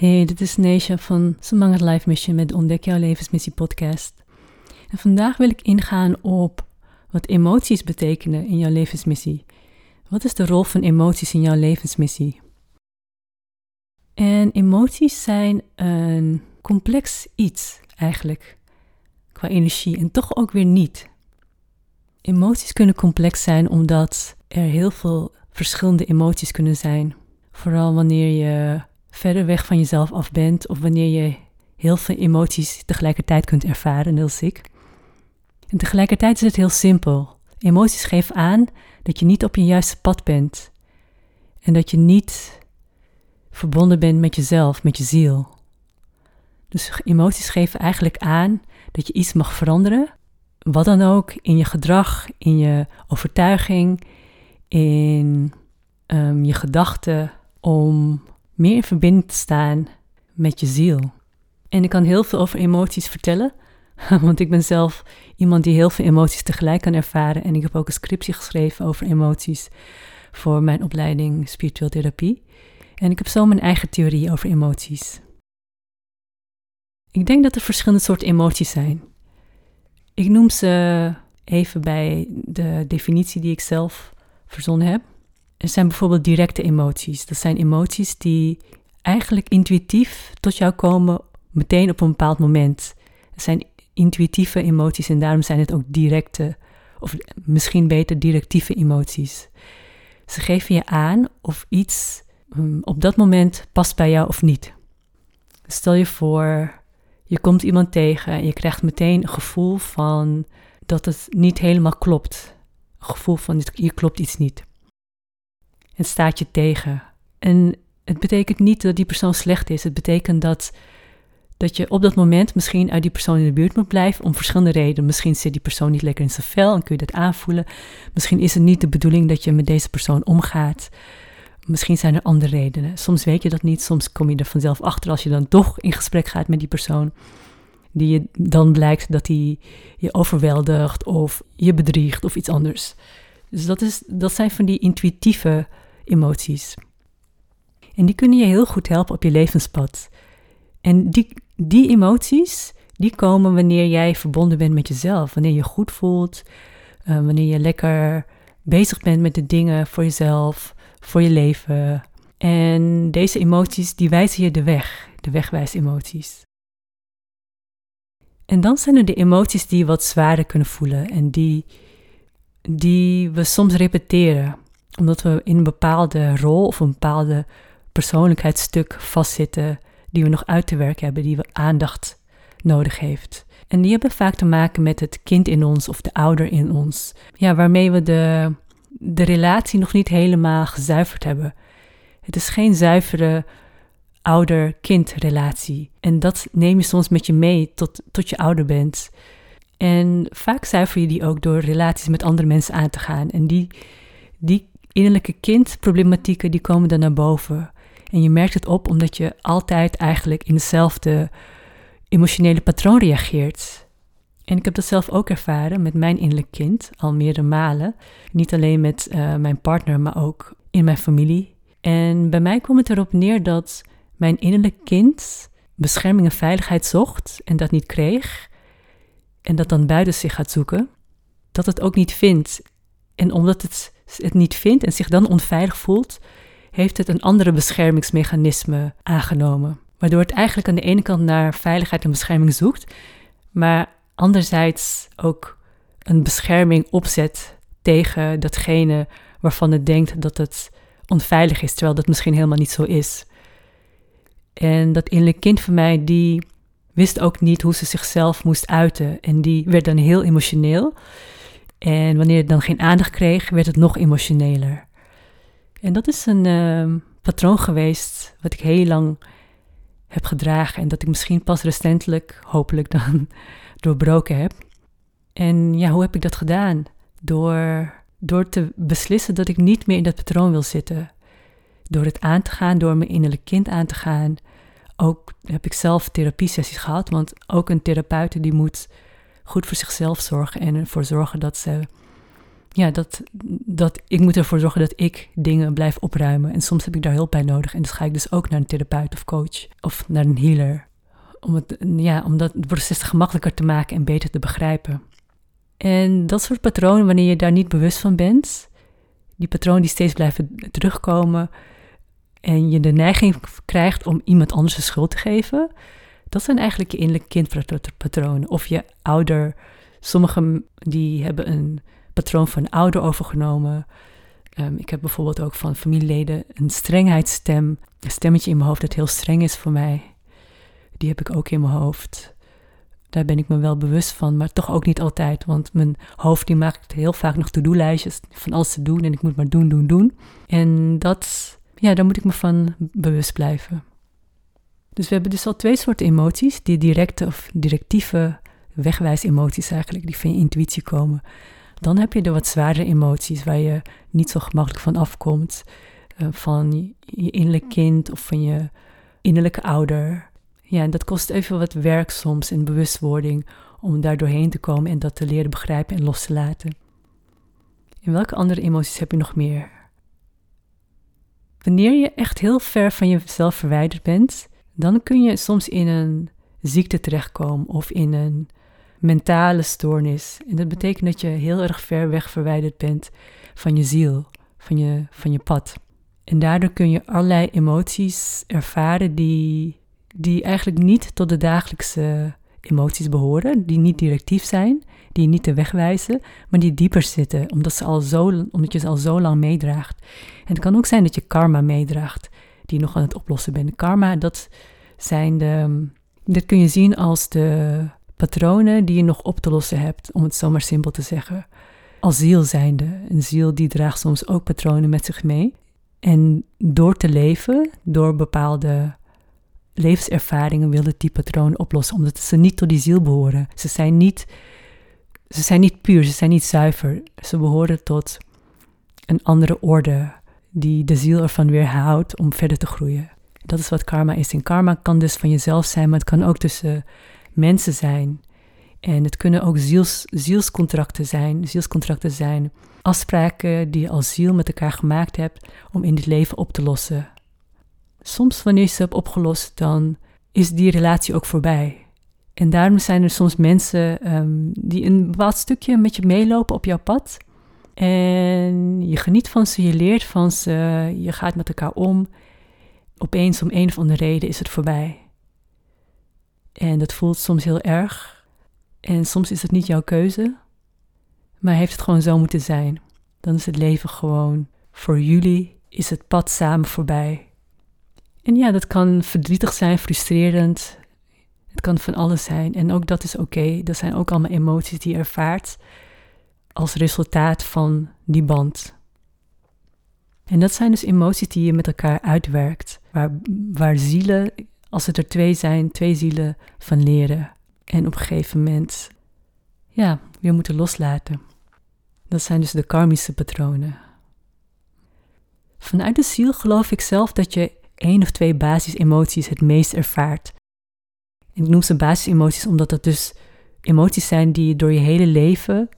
Hey, dit is Neisha van Samangat Life Mission met de Ontdek Jouw Levensmissie podcast. En vandaag wil ik ingaan op wat emoties betekenen in jouw levensmissie. Wat is de rol van emoties in jouw levensmissie? En emoties zijn een complex iets eigenlijk, qua energie en toch ook weer niet. Emoties kunnen complex zijn omdat er heel veel verschillende emoties kunnen zijn. Vooral wanneer je verder weg van jezelf af bent of wanneer je heel veel emoties tegelijkertijd kunt ervaren, heel ziek. En tegelijkertijd is het heel simpel. Emoties geven aan dat je niet op je juiste pad bent en dat je niet verbonden bent met jezelf, met je ziel. Dus emoties geven eigenlijk aan dat je iets mag veranderen, wat dan ook, in je gedrag, in je overtuiging, in um, je gedachten, om meer in verbinding te staan met je ziel. En ik kan heel veel over emoties vertellen, want ik ben zelf iemand die heel veel emoties tegelijk kan ervaren. En ik heb ook een scriptie geschreven over emoties voor mijn opleiding spiritueel therapie. En ik heb zo mijn eigen theorie over emoties. Ik denk dat er verschillende soorten emoties zijn. Ik noem ze even bij de definitie die ik zelf verzonnen heb. Er zijn bijvoorbeeld directe emoties. Dat zijn emoties die eigenlijk intuïtief tot jou komen meteen op een bepaald moment. Het zijn intuïtieve emoties en daarom zijn het ook directe, of misschien beter directieve emoties. Ze geven je aan of iets hm, op dat moment past bij jou of niet. Stel je voor, je komt iemand tegen en je krijgt meteen een gevoel van dat het niet helemaal klopt. Een gevoel van hier klopt iets niet. Het staat je tegen. En het betekent niet dat die persoon slecht is. Het betekent dat, dat je op dat moment misschien uit die persoon in de buurt moet blijven om verschillende redenen. Misschien zit die persoon niet lekker in zijn vel en kun je dat aanvoelen. Misschien is het niet de bedoeling dat je met deze persoon omgaat. Misschien zijn er andere redenen. Soms weet je dat niet, soms kom je er vanzelf achter als je dan toch in gesprek gaat met die persoon. Die je dan blijkt dat hij je overweldigt of je bedriegt of iets anders. Dus dat, is, dat zijn van die intuïtieve emoties. En die kunnen je heel goed helpen op je levenspad. En die, die emoties, die komen wanneer jij verbonden bent met jezelf. Wanneer je goed voelt, uh, wanneer je lekker bezig bent met de dingen voor jezelf, voor je leven. En deze emoties, die wijzen je de weg, de wegwijsemoties. En dan zijn er de emoties die wat zwaarder kunnen voelen en die, die we soms repeteren omdat we in een bepaalde rol of een bepaalde persoonlijkheidsstuk vastzitten die we nog uit te werken hebben, die we aandacht nodig heeft. En die hebben vaak te maken met het kind in ons of de ouder in ons. Ja, waarmee we de, de relatie nog niet helemaal gezuiverd hebben. Het is geen zuivere ouder-kind relatie. En dat neem je soms met je mee tot, tot je ouder bent. En vaak zuiver je die ook door relaties met andere mensen aan te gaan. En die, die innerlijke kindproblematieken die komen dan naar boven. En je merkt het op omdat je altijd eigenlijk in hetzelfde emotionele patroon reageert. En ik heb dat zelf ook ervaren met mijn innerlijk kind al meerdere malen. Niet alleen met uh, mijn partner, maar ook in mijn familie. En bij mij kwam het erop neer dat mijn innerlijk kind bescherming en veiligheid zocht en dat niet kreeg. En dat dan buiten zich gaat zoeken. Dat het ook niet vindt. En omdat het het niet vindt en zich dan onveilig voelt, heeft het een andere beschermingsmechanisme aangenomen. Waardoor het eigenlijk aan de ene kant naar veiligheid en bescherming zoekt, maar anderzijds ook een bescherming opzet tegen datgene waarvan het denkt dat het onveilig is, terwijl dat misschien helemaal niet zo is. En dat innerlijk kind van mij, die wist ook niet hoe ze zichzelf moest uiten. En die werd dan heel emotioneel. En wanneer het dan geen aandacht kreeg, werd het nog emotioneler. En dat is een uh, patroon geweest wat ik heel lang heb gedragen en dat ik misschien pas recentelijk, hopelijk dan, doorbroken heb. En ja, hoe heb ik dat gedaan? Door, door te beslissen dat ik niet meer in dat patroon wil zitten. Door het aan te gaan, door mijn innerlijk kind aan te gaan. Ook heb ik zelf therapiesessies gehad, want ook een therapeut die moet goed voor zichzelf zorgen en ervoor zorgen dat ze ja, dat, dat ik moet ervoor zorgen dat ik dingen blijf opruimen. En soms heb ik daar hulp bij nodig. En dus ga ik dus ook naar een therapeut of coach of naar een healer. Om, het, ja, om dat proces gemakkelijker te maken en beter te begrijpen. En dat soort patronen, wanneer je daar niet bewust van bent, die patronen die steeds blijven terugkomen en je de neiging krijgt om iemand anders de schuld te geven, dat zijn eigenlijk je innerlijke kindpatronen. Of je ouder, sommigen die hebben een patroon van ouder overgenomen. Um, ik heb bijvoorbeeld ook van familieleden een strengheidstem, een stemmetje in mijn hoofd dat heel streng is voor mij. Die heb ik ook in mijn hoofd. Daar ben ik me wel bewust van, maar toch ook niet altijd. Want mijn hoofd die maakt heel vaak nog to-do-lijstjes van alles te doen en ik moet maar doen, doen, doen. En dat, ja, daar moet ik me van bewust blijven. Dus we hebben dus al twee soorten emoties, die directe of directieve wegwijs-emoties eigenlijk, die van je intuïtie komen. Dan heb je de wat zwaardere emoties waar je niet zo gemakkelijk van afkomt, uh, van je innerlijk kind of van je innerlijke ouder. Ja, en dat kost even wat werk soms en bewustwording om daar doorheen te komen en dat te leren begrijpen en los te laten. En welke andere emoties heb je nog meer? Wanneer je echt heel ver van jezelf verwijderd bent, dan kun je soms in een ziekte terechtkomen of in een mentale stoornis. En dat betekent dat je heel erg ver weg verwijderd bent van je ziel, van je, van je pad. En daardoor kun je allerlei emoties ervaren die die eigenlijk niet tot de dagelijkse emoties behoren, die niet directief zijn, die niet te wegwijzen, maar die dieper zitten, omdat, ze al zo, omdat je ze al zo lang meedraagt. En het kan ook zijn dat je karma meedraagt, die nog aan het oplossen bent. Karma, dat zijn de, dit kun je zien als de patronen die je nog op te lossen hebt, om het zomaar simpel te zeggen. Als ziel zijnde. Een ziel die draagt soms ook patronen met zich mee. En door te leven, door bepaalde levenservaringen willen die patronen oplossen, omdat ze niet tot die ziel behoren. Ze zijn niet, ze zijn niet puur, ze zijn niet zuiver. Ze behoren tot een andere orde die de ziel ervan weerhoudt om verder te groeien. Dat is wat karma is. En karma kan dus van jezelf zijn, maar het kan ook tussen mensen zijn. En het kunnen ook ziels, zielscontracten zijn. Zielscontracten zijn afspraken die je als ziel met elkaar gemaakt hebt om in dit leven op te lossen. Soms wanneer je ze hebt opgelost, dan is die relatie ook voorbij. En daarom zijn er soms mensen um, die een bepaald stukje met je meelopen op jouw pad. En je geniet van ze, je leert van ze, je gaat met elkaar om. Opeens om een of andere reden is het voorbij. En dat voelt soms heel erg. En soms is het niet jouw keuze. Maar heeft het gewoon zo moeten zijn. Dan is het leven gewoon voor jullie, is het pad samen voorbij. En ja, dat kan verdrietig zijn, frustrerend. Het kan van alles zijn. En ook dat is oké. Dat zijn ook allemaal emoties die je ervaart als resultaat van die band. En dat zijn dus emoties die je met elkaar uitwerkt. Waar, waar zielen, als het er twee zijn, twee zielen van leren. En op een gegeven moment, ja, weer moeten loslaten. Dat zijn dus de karmische patronen. Vanuit de ziel geloof ik zelf dat je één of twee basisemoties het meest ervaart. Ik noem ze basisemoties omdat dat dus emoties zijn die je door je hele leven,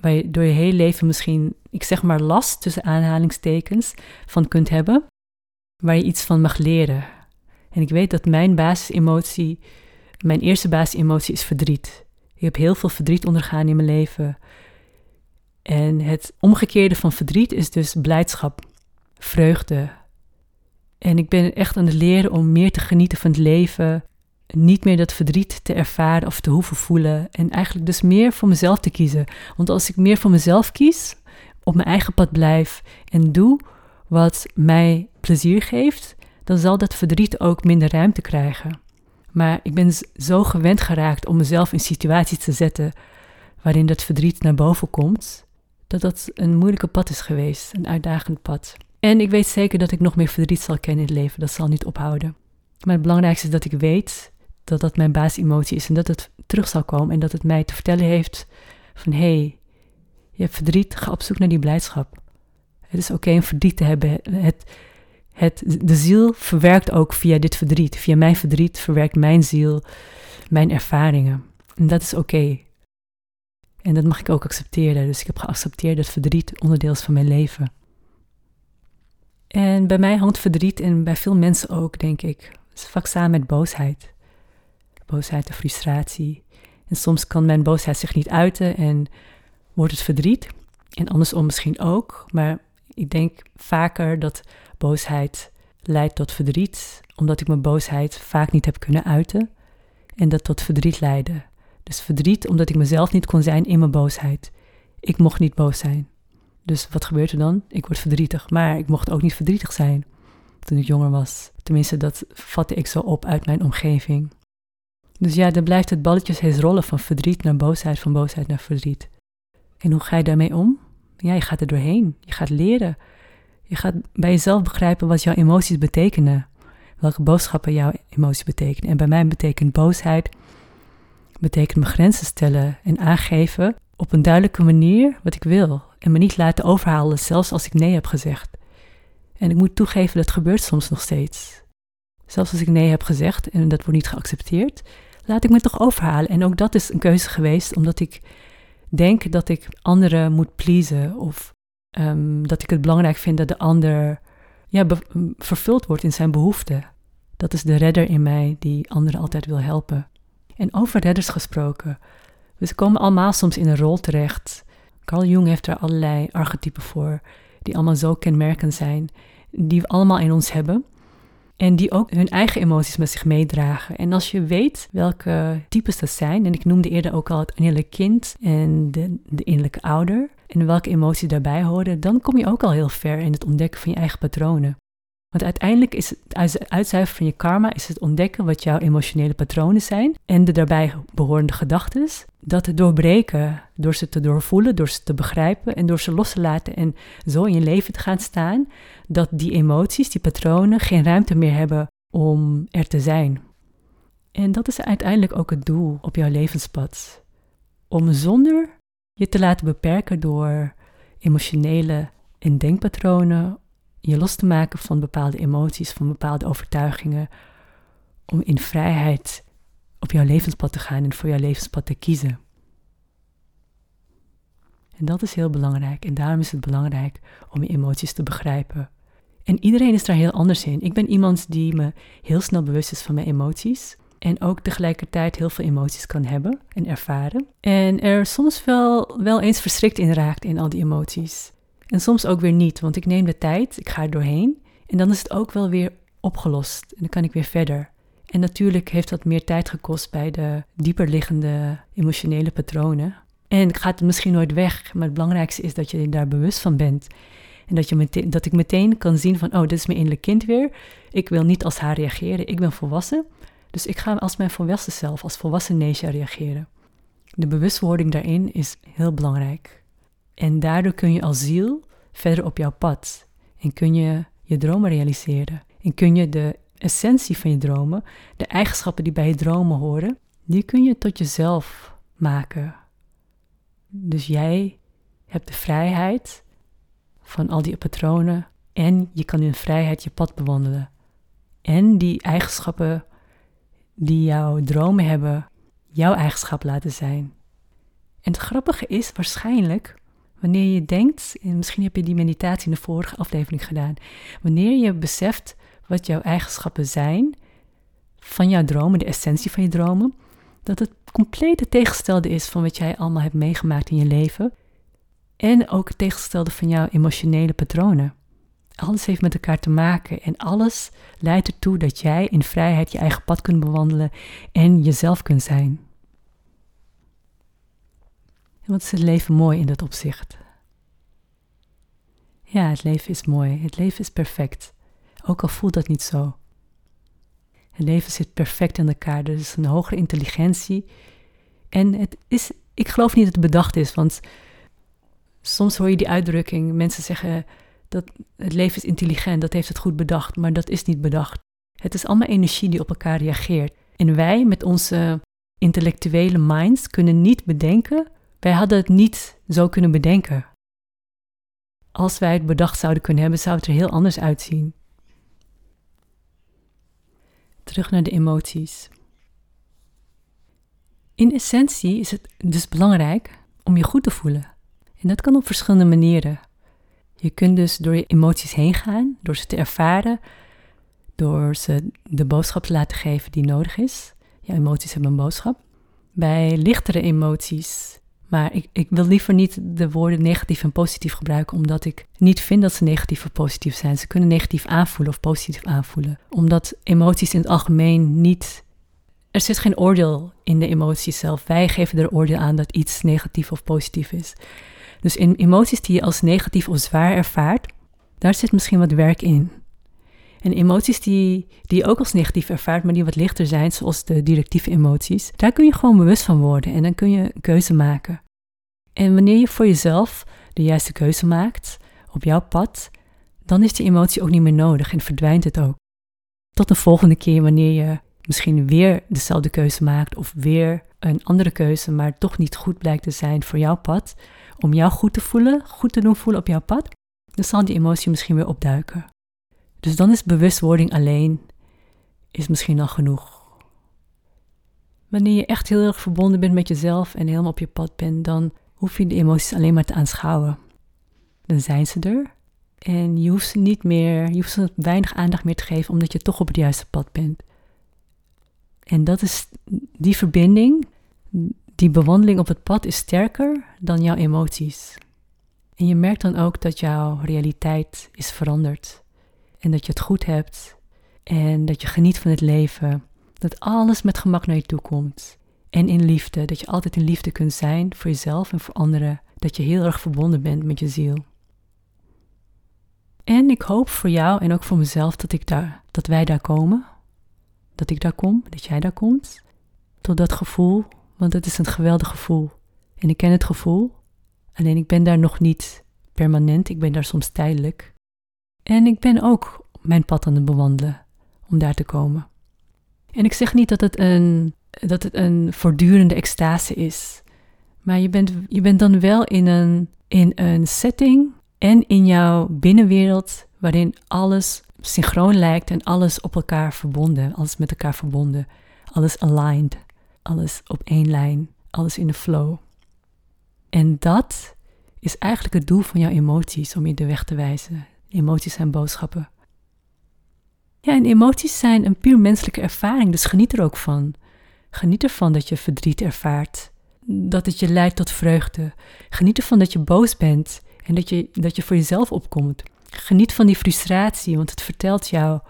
waar je door je hele leven misschien, ik zeg maar last tussen aanhalingstekens, van kunt hebben, waar je iets van mag leren. En ik weet dat mijn basisemotie, mijn eerste basisemotie is verdriet. Ik heb heel veel verdriet ondergaan in mijn leven. En het omgekeerde van verdriet is dus blijdschap, vreugde, en ik ben echt aan het leren om meer te genieten van het leven. Niet meer dat verdriet te ervaren of te hoeven voelen. En eigenlijk dus meer voor mezelf te kiezen. Want als ik meer voor mezelf kies, op mijn eigen pad blijf en doe wat mij plezier geeft, dan zal dat verdriet ook minder ruimte krijgen. Maar ik ben zo gewend geraakt om mezelf in situaties te zetten waarin dat verdriet naar boven komt, dat dat een moeilijke pad is geweest, een uitdagend pad. En ik weet zeker dat ik nog meer verdriet zal kennen in het leven. Dat zal niet ophouden. Maar het belangrijkste is dat ik weet dat dat mijn basisemotie is en dat het terug zal komen en dat het mij te vertellen heeft van hé, hey, je hebt verdriet, ga op zoek naar die blijdschap. Het is oké om verdriet te hebben. Het, het, de ziel verwerkt ook via dit verdriet. Via mijn verdriet verwerkt mijn ziel mijn ervaringen. En dat is oké. En dat mag ik ook accepteren. Dus ik heb geaccepteerd dat verdriet onderdeel is van mijn leven. En bij mij hangt verdriet en bij veel mensen ook, denk ik. Vaak samen met boosheid. Boosheid en frustratie. En soms kan mijn boosheid zich niet uiten en wordt het verdriet. En andersom misschien ook. Maar ik denk vaker dat boosheid leidt tot verdriet, omdat ik mijn boosheid vaak niet heb kunnen uiten. En dat tot verdriet leidde. Dus verdriet omdat ik mezelf niet kon zijn in mijn boosheid. Ik mocht niet boos zijn. Dus wat gebeurt er dan? Ik word verdrietig. Maar ik mocht ook niet verdrietig zijn toen ik jonger was. Tenminste, dat vatte ik zo op uit mijn omgeving. Dus ja, dan blijft het balletje steeds rollen van verdriet naar boosheid, van boosheid naar verdriet. En hoe ga je daarmee om? Ja, je gaat er doorheen. Je gaat leren. Je gaat bij jezelf begrijpen wat jouw emoties betekenen. Welke boodschappen jouw emoties betekenen. En bij mij betekent boosheid, betekent mijn grenzen stellen en aangeven op een duidelijke manier wat ik wil. En me niet laten overhalen, zelfs als ik nee heb gezegd. En ik moet toegeven, dat gebeurt soms nog steeds. Zelfs als ik nee heb gezegd en dat wordt niet geaccepteerd, laat ik me toch overhalen. En ook dat is een keuze geweest, omdat ik denk dat ik anderen moet pleasen. Of um, dat ik het belangrijk vind dat de ander ja, vervuld wordt in zijn behoeften. Dat is de redder in mij die anderen altijd wil helpen. En over redders gesproken. We komen allemaal soms in een rol terecht. Carl Jung heeft er allerlei archetypen voor, die allemaal zo kenmerkend zijn, die we allemaal in ons hebben. En die ook hun eigen emoties met zich meedragen. En als je weet welke types dat zijn, en ik noemde eerder ook al het innerlijke kind en de, de innerlijke ouder, en welke emoties daarbij horen, dan kom je ook al heel ver in het ontdekken van je eigen patronen. Want uiteindelijk is het uitzuiveren van je karma is het ontdekken wat jouw emotionele patronen zijn en de daarbij behorende gedachten. Dat doorbreken, door ze te doorvoelen, door ze te begrijpen en door ze los te laten en zo in je leven te gaan staan, dat die emoties, die patronen, geen ruimte meer hebben om er te zijn. En dat is uiteindelijk ook het doel op jouw levenspad. Om zonder je te laten beperken door emotionele en denkpatronen je los te maken van bepaalde emoties, van bepaalde overtuigingen, om in vrijheid op jouw levenspad te gaan en voor jouw levenspad te kiezen. En dat is heel belangrijk en daarom is het belangrijk om je emoties te begrijpen. En iedereen is daar heel anders in. Ik ben iemand die me heel snel bewust is van mijn emoties. En ook tegelijkertijd heel veel emoties kan hebben en ervaren. En er soms wel, wel eens verschrikt in raakt in al die emoties. En soms ook weer niet, want ik neem de tijd, ik ga er doorheen en dan is het ook wel weer opgelost en dan kan ik weer verder. En natuurlijk heeft dat meer tijd gekost bij de dieperliggende emotionele patronen. En gaat het misschien nooit weg, maar het belangrijkste is dat je daar bewust van bent. En dat, je meteen, dat ik meteen kan zien van, oh, dit is mijn innerlijk kind weer. Ik wil niet als haar reageren, ik ben volwassen. Dus ik ga als mijn volwassen zelf, als volwassen Neesja reageren. De bewustwording daarin is heel belangrijk. En daardoor kun je als ziel verder op jouw pad. En kun je je dromen realiseren. En kun je de essentie van je dromen, de eigenschappen die bij je dromen horen, die kun je tot jezelf maken. Dus jij hebt de vrijheid van al die patronen en je kan in vrijheid je pad bewandelen. En die eigenschappen die jouw dromen hebben, jouw eigenschap laten zijn. En het grappige is waarschijnlijk Wanneer je denkt, en misschien heb je die meditatie in de vorige aflevering gedaan, wanneer je beseft wat jouw eigenschappen zijn van jouw dromen, de essentie van je dromen, dat het complete tegenstelde is van wat jij allemaal hebt meegemaakt in je leven en ook het tegenstelde van jouw emotionele patronen. Alles heeft met elkaar te maken en alles leidt ertoe dat jij in vrijheid je eigen pad kunt bewandelen en jezelf kunt zijn. Wat is het leven mooi in dat opzicht? Ja, het leven is mooi. Het leven is perfect. Ook al voelt dat niet zo. Het leven zit perfect in elkaar. Er is een hogere intelligentie. En het is, ik geloof niet dat het bedacht is, want soms hoor je die uitdrukking. Mensen zeggen dat het leven is intelligent, dat heeft het goed bedacht, maar dat is niet bedacht. Het is allemaal energie die op elkaar reageert. En wij met onze intellectuele minds kunnen niet bedenken wij hadden het niet zo kunnen bedenken. Als wij het bedacht zouden kunnen hebben, zou het er heel anders uitzien. Terug naar de emoties. In essentie is het dus belangrijk om je goed te voelen. En dat kan op verschillende manieren. Je kunt dus door je emoties heen gaan, door ze te ervaren, door ze de boodschap te laten geven die nodig is. Ja, emoties hebben een boodschap. Bij lichtere emoties, maar ik, ik wil liever niet de woorden negatief en positief gebruiken, omdat ik niet vind dat ze negatief of positief zijn. Ze kunnen negatief aanvoelen of positief aanvoelen, omdat emoties in het algemeen niet. Er zit geen oordeel in de emoties zelf. Wij geven er oordeel aan dat iets negatief of positief is. Dus in emoties die je als negatief of zwaar ervaart, daar zit misschien wat werk in. En emoties die, die je ook als negatief ervaart, maar die wat lichter zijn, zoals de directieve emoties, daar kun je gewoon bewust van worden en dan kun je een keuze maken. En wanneer je voor jezelf de juiste keuze maakt op jouw pad, dan is die emotie ook niet meer nodig en verdwijnt het ook. Tot de volgende keer wanneer je misschien weer dezelfde keuze maakt of weer een andere keuze, maar toch niet goed blijkt te zijn voor jouw pad, om jou goed te voelen, goed te doen voelen op jouw pad, dan zal die emotie misschien weer opduiken. Dus dan is bewustwording alleen is misschien al genoeg. Wanneer je echt heel erg verbonden bent met jezelf en helemaal op je pad bent, dan hoef je de emoties alleen maar te aanschouwen. Dan zijn ze er en je hoeft ze niet meer, je hoeft ze weinig aandacht meer te geven omdat je toch op het juiste pad bent. En dat is die verbinding, die bewandeling op het pad is sterker dan jouw emoties. En je merkt dan ook dat jouw realiteit is veranderd. En dat je het goed hebt. En dat je geniet van het leven. Dat alles met gemak naar je toe komt. En in liefde. Dat je altijd in liefde kunt zijn voor jezelf en voor anderen. Dat je heel erg verbonden bent met je ziel. En ik hoop voor jou en ook voor mezelf dat, ik daar, dat wij daar komen. Dat ik daar kom, dat jij daar komt. Tot dat gevoel want het is een geweldig gevoel. En ik ken het gevoel, alleen ik ben daar nog niet permanent, ik ben daar soms tijdelijk. En ik ben ook mijn pad aan het bewandelen om daar te komen. En ik zeg niet dat het een, dat het een voortdurende extase is, maar je bent, je bent dan wel in een, in een setting en in jouw binnenwereld waarin alles synchroon lijkt en alles op elkaar verbonden, alles met elkaar verbonden, alles aligned alles op één lijn, alles in de flow. En dat is eigenlijk het doel van jouw emoties, om je de weg te wijzen. Emoties zijn boodschappen. Ja, en emoties zijn een puur menselijke ervaring, dus geniet er ook van. Geniet ervan dat je verdriet ervaart, dat het je leidt tot vreugde. Geniet ervan dat je boos bent en dat je, dat je voor jezelf opkomt. Geniet van die frustratie, want het vertelt jou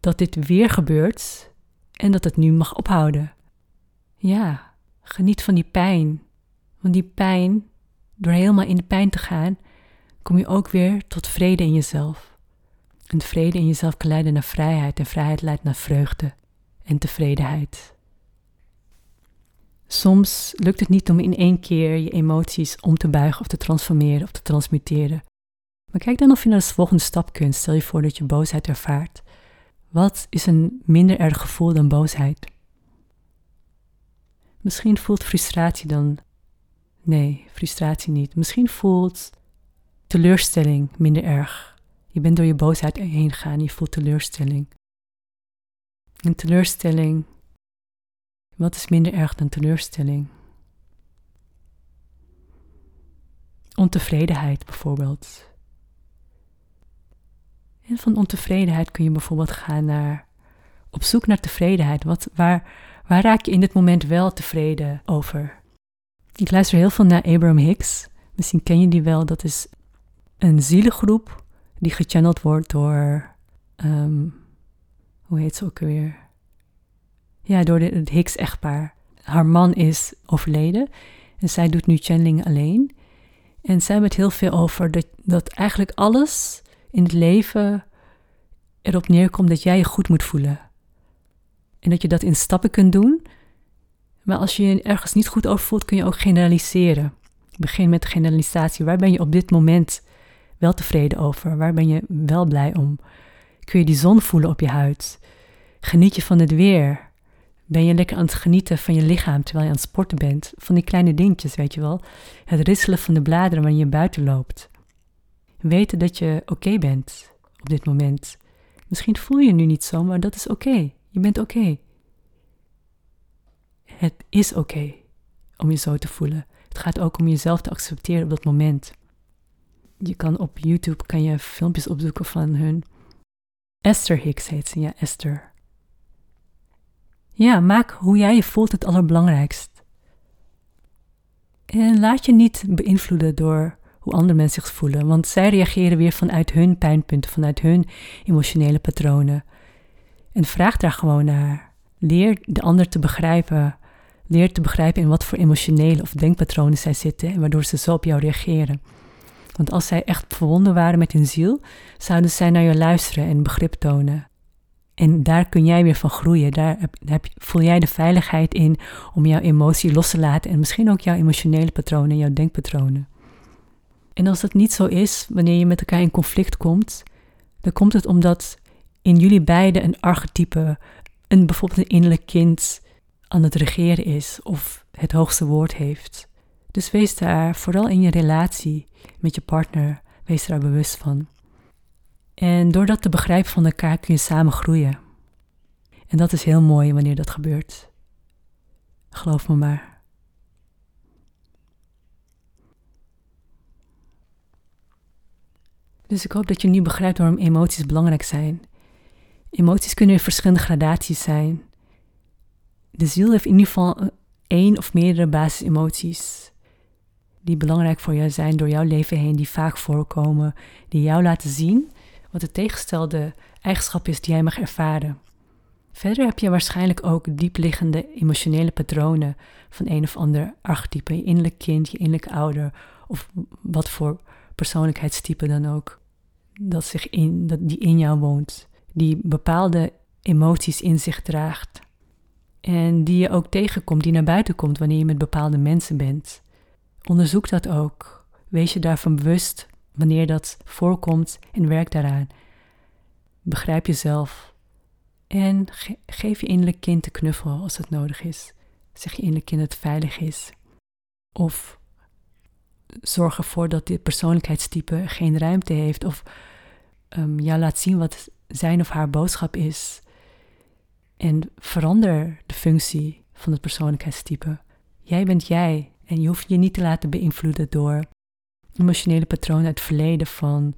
dat dit weer gebeurt en dat het nu mag ophouden. Ja, geniet van die pijn. Want die pijn, door helemaal in de pijn te gaan, kom je ook weer tot vrede in jezelf. En vrede in jezelf kan leiden naar vrijheid en vrijheid leidt naar vreugde en tevredenheid. Soms lukt het niet om in één keer je emoties om te buigen of te transformeren of te transmuteren. Maar kijk dan of je naar de volgende stap kunt. Stel je voor dat je boosheid ervaart. Wat is een minder erg gevoel dan boosheid? Misschien voelt frustratie dan. Nee, frustratie niet. Misschien voelt teleurstelling minder erg. Je bent door je boosheid heen gegaan en je voelt teleurstelling. Een teleurstelling. Wat is minder erg dan teleurstelling? Ontevredenheid bijvoorbeeld. En van ontevredenheid kun je bijvoorbeeld gaan naar op zoek naar tevredenheid. Wat, waar, Waar raak je in dit moment wel tevreden over? Ik luister heel veel naar Abraham Hicks. Misschien ken je die wel. Dat is een zielengroep die gechanneld wordt door. Um, hoe heet ze ook weer? Ja, door het Hicks-echtpaar. Haar man is overleden en zij doet nu channeling alleen. En zij hebben het heel veel over dat, dat eigenlijk alles in het leven erop neerkomt dat jij je goed moet voelen. En dat je dat in stappen kunt doen. Maar als je je ergens niet goed over voelt, kun je ook generaliseren. Begin met de generalisatie. Waar ben je op dit moment wel tevreden over? Waar ben je wel blij om? Kun je die zon voelen op je huid? Geniet je van het weer? Ben je lekker aan het genieten van je lichaam terwijl je aan het sporten bent? Van die kleine dingetjes, weet je wel? Het ritselen van de bladeren wanneer je buiten loopt. Weten dat je oké bent op dit moment. Misschien voel je je nu niet zo, maar dat is oké. Je bent oké. Het is oké om je zo te voelen. Het gaat ook om jezelf te accepteren op dat moment. Je kan op YouTube kan je filmpjes opzoeken van hun. Esther Hicks heet ze, ja, Esther. Ja, maak hoe jij je voelt het allerbelangrijkst. En laat je niet beïnvloeden door hoe andere mensen zich voelen, want zij reageren weer vanuit hun pijnpunten, vanuit hun emotionele patronen. En vraag daar gewoon naar. Leer de ander te begrijpen. Leer te begrijpen in wat voor emotionele of denkpatronen zij zitten en waardoor ze zo op jou reageren. Want als zij echt verwonden waren met hun ziel, zouden zij naar je luisteren en begrip tonen. En daar kun jij weer van groeien. Daar heb, voel jij de veiligheid in om jouw emotie los te laten en misschien ook jouw emotionele patronen, jouw denkpatronen. En als dat niet zo is, wanneer je met elkaar in conflict komt, dan komt het omdat in jullie beiden een archetype, een bijvoorbeeld een innerlijk kind aan het regeren is of het hoogste woord heeft. Dus wees daar, vooral in je relatie met je partner, wees daar bewust van. En door dat te begrijpen van elkaar kun je samen groeien. En dat is heel mooi wanneer dat gebeurt. Geloof me maar. Dus ik hoop dat je nu begrijpt waarom emoties belangrijk zijn. Emoties kunnen in verschillende gradaties zijn. De ziel heeft in ieder geval één of meerdere basisemoties die belangrijk voor jou zijn door jouw leven heen, die vaak voorkomen, die jou laten zien wat de tegenstelde eigenschap is die jij mag ervaren. Verder heb je waarschijnlijk ook diepliggende emotionele patronen van een of ander archetype, je innerlijk kind, je innerlijke ouder of wat voor persoonlijkheidstype dan ook, dat zich in, dat die in jou woont, die bepaalde emoties in zich draagt en die je ook tegenkomt, die naar buiten komt wanneer je met bepaalde mensen bent. Onderzoek dat ook. Wees je daarvan bewust wanneer dat voorkomt en werk daaraan. Begrijp jezelf en geef je innerlijk kind de knuffel als dat nodig is. Zeg je innerlijk kind dat het veilig is. Of zorg ervoor dat dit persoonlijkheidstype geen ruimte heeft. Of um, jou laat zien wat zijn of haar boodschap is. En verander de functie van het persoonlijkheidstype. Jij bent jij en je hoeft je niet te laten beïnvloeden door emotionele patronen uit het verleden van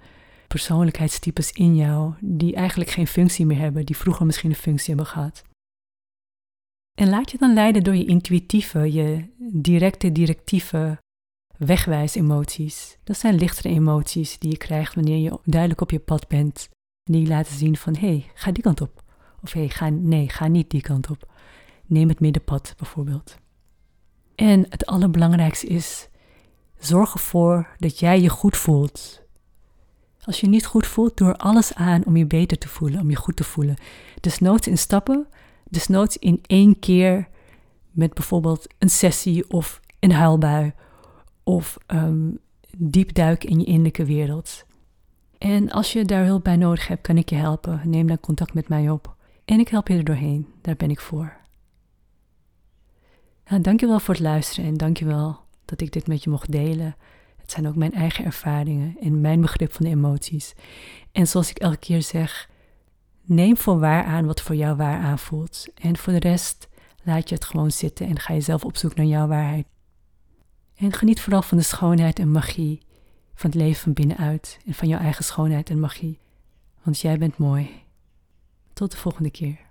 persoonlijkheidstypes in jou die eigenlijk geen functie meer hebben, die vroeger misschien een functie hebben gehad. En laat je dan leiden door je intuïtieve, je directe, directieve wegwijs-emoties. Dat zijn lichtere emoties die je krijgt wanneer je duidelijk op je pad bent. Die je laten zien van, hé, hey, ga die kant op. Of hé, hey, ga, nee, ga niet die kant op. Neem het middenpad bijvoorbeeld. En het allerbelangrijkste is, zorg ervoor dat jij je goed voelt. Als je niet goed voelt, doe er alles aan om je beter te voelen, om je goed te voelen. Desnoods in stappen, desnoods in één keer met bijvoorbeeld een sessie of een huilbui of um, diep duiken in je innerlijke wereld. En als je daar hulp bij nodig hebt, kan ik je helpen. Neem dan contact met mij op. En ik help je er doorheen. Daar ben ik voor. Nou, dankjewel voor het luisteren en dankjewel dat ik dit met je mocht delen. Het zijn ook mijn eigen ervaringen en mijn begrip van de emoties. En zoals ik elke keer zeg, neem voor waar aan wat voor jou waar aanvoelt. En voor de rest laat je het gewoon zitten en ga je zelf op zoek naar jouw waarheid. En geniet vooral van de schoonheid en magie van het leven van binnenuit en van jouw eigen schoonheid en magie. Want jij bent mooi. Tot de volgende keer.